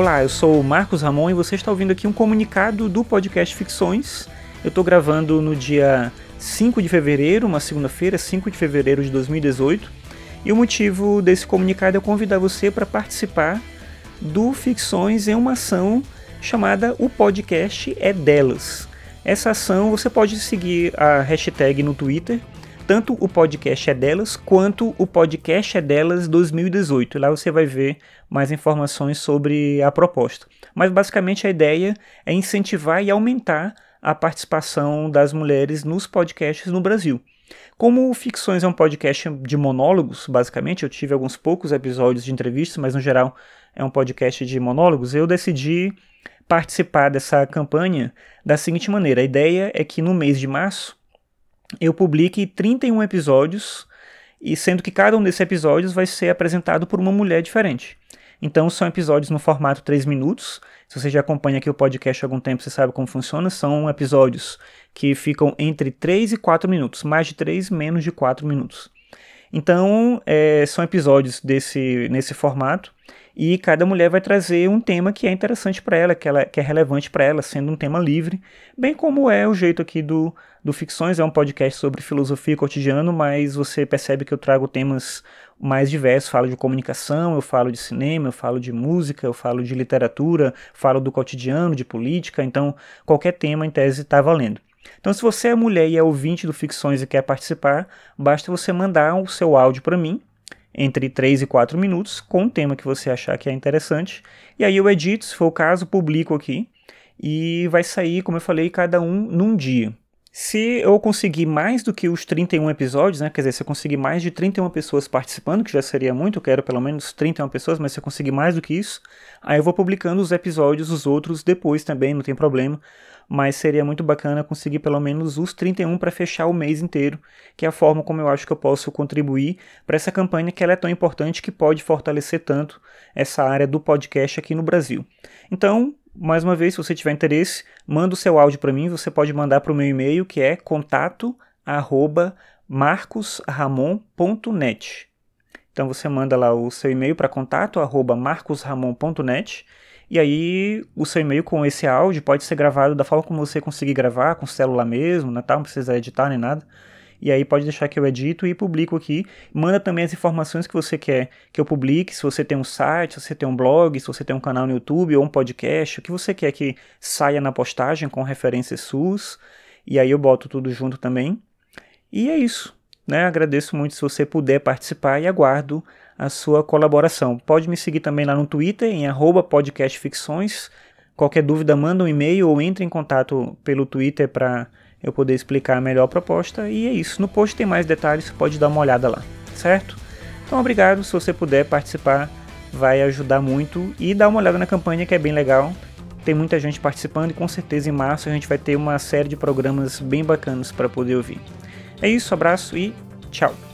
Olá, eu sou o Marcos Ramon e você está ouvindo aqui um comunicado do podcast Ficções. Eu estou gravando no dia 5 de fevereiro, uma segunda-feira, 5 de fevereiro de 2018. E o motivo desse comunicado é convidar você para participar do Ficções em uma ação chamada O Podcast é Delas. Essa ação você pode seguir a hashtag no Twitter, tanto o podcast é delas quanto o podcast é delas 2018. Lá você vai ver mais informações sobre a proposta. Mas basicamente a ideia é incentivar e aumentar a participação das mulheres nos podcasts no Brasil. Como o Ficções é um podcast de monólogos, basicamente, eu tive alguns poucos episódios de entrevistas, mas no geral é um podcast de monólogos, eu decidi participar dessa campanha da seguinte maneira: a ideia é que no mês de março eu publique 31 episódios, e sendo que cada um desses episódios vai ser apresentado por uma mulher diferente. Então são episódios no formato 3 minutos. Se você já acompanha aqui o podcast há algum tempo, você sabe como funciona. São episódios que ficam entre 3 e 4 minutos. Mais de 3, menos de 4 minutos. Então, é, são episódios desse, nesse formato e cada mulher vai trazer um tema que é interessante para ela, que, ela, que é relevante para ela, sendo um tema livre, bem como é o jeito aqui do, do Ficções, é um podcast sobre filosofia cotidiano, mas você percebe que eu trago temas mais diversos, falo de comunicação, eu falo de cinema, eu falo de música, eu falo de literatura, falo do cotidiano, de política, então qualquer tema em tese está valendo. Então, se você é mulher e é ouvinte do Ficções e quer participar, basta você mandar o seu áudio para mim, entre 3 e 4 minutos, com o tema que você achar que é interessante. E aí eu edito, se for o caso, publico aqui. E vai sair, como eu falei, cada um num dia. Se eu conseguir mais do que os 31 episódios, né? Quer dizer, se eu conseguir mais de 31 pessoas participando, que já seria muito, eu quero pelo menos 31 pessoas, mas se eu conseguir mais do que isso, aí eu vou publicando os episódios, os outros depois também, não tem problema. Mas seria muito bacana conseguir pelo menos os 31 para fechar o mês inteiro, que é a forma como eu acho que eu posso contribuir para essa campanha que ela é tão importante que pode fortalecer tanto essa área do podcast aqui no Brasil. Então, mais uma vez, se você tiver interesse, manda o seu áudio para mim. Você pode mandar para o meu e-mail que é contato@marcosramon.net. Então você manda lá o seu e-mail para contato@marcosramon.net e aí o seu e-mail com esse áudio pode ser gravado da forma como você conseguir gravar, com celular mesmo, né, não precisa editar nem nada e aí pode deixar que eu edito e publico aqui. Manda também as informações que você quer que eu publique, se você tem um site, se você tem um blog, se você tem um canal no YouTube ou um podcast, o que você quer que saia na postagem com referências suas, e aí eu boto tudo junto também. E é isso. Né? Agradeço muito se você puder participar e aguardo a sua colaboração. Pode me seguir também lá no Twitter, em podcastficções. Qualquer dúvida, manda um e-mail ou entre em contato pelo Twitter para eu poder explicar melhor a proposta. E é isso. No post tem mais detalhes, você pode dar uma olhada lá, certo? Então, obrigado. Se você puder participar, vai ajudar muito. E dá uma olhada na campanha que é bem legal. Tem muita gente participando e com certeza em março a gente vai ter uma série de programas bem bacanas para poder ouvir. É isso, abraço e tchau!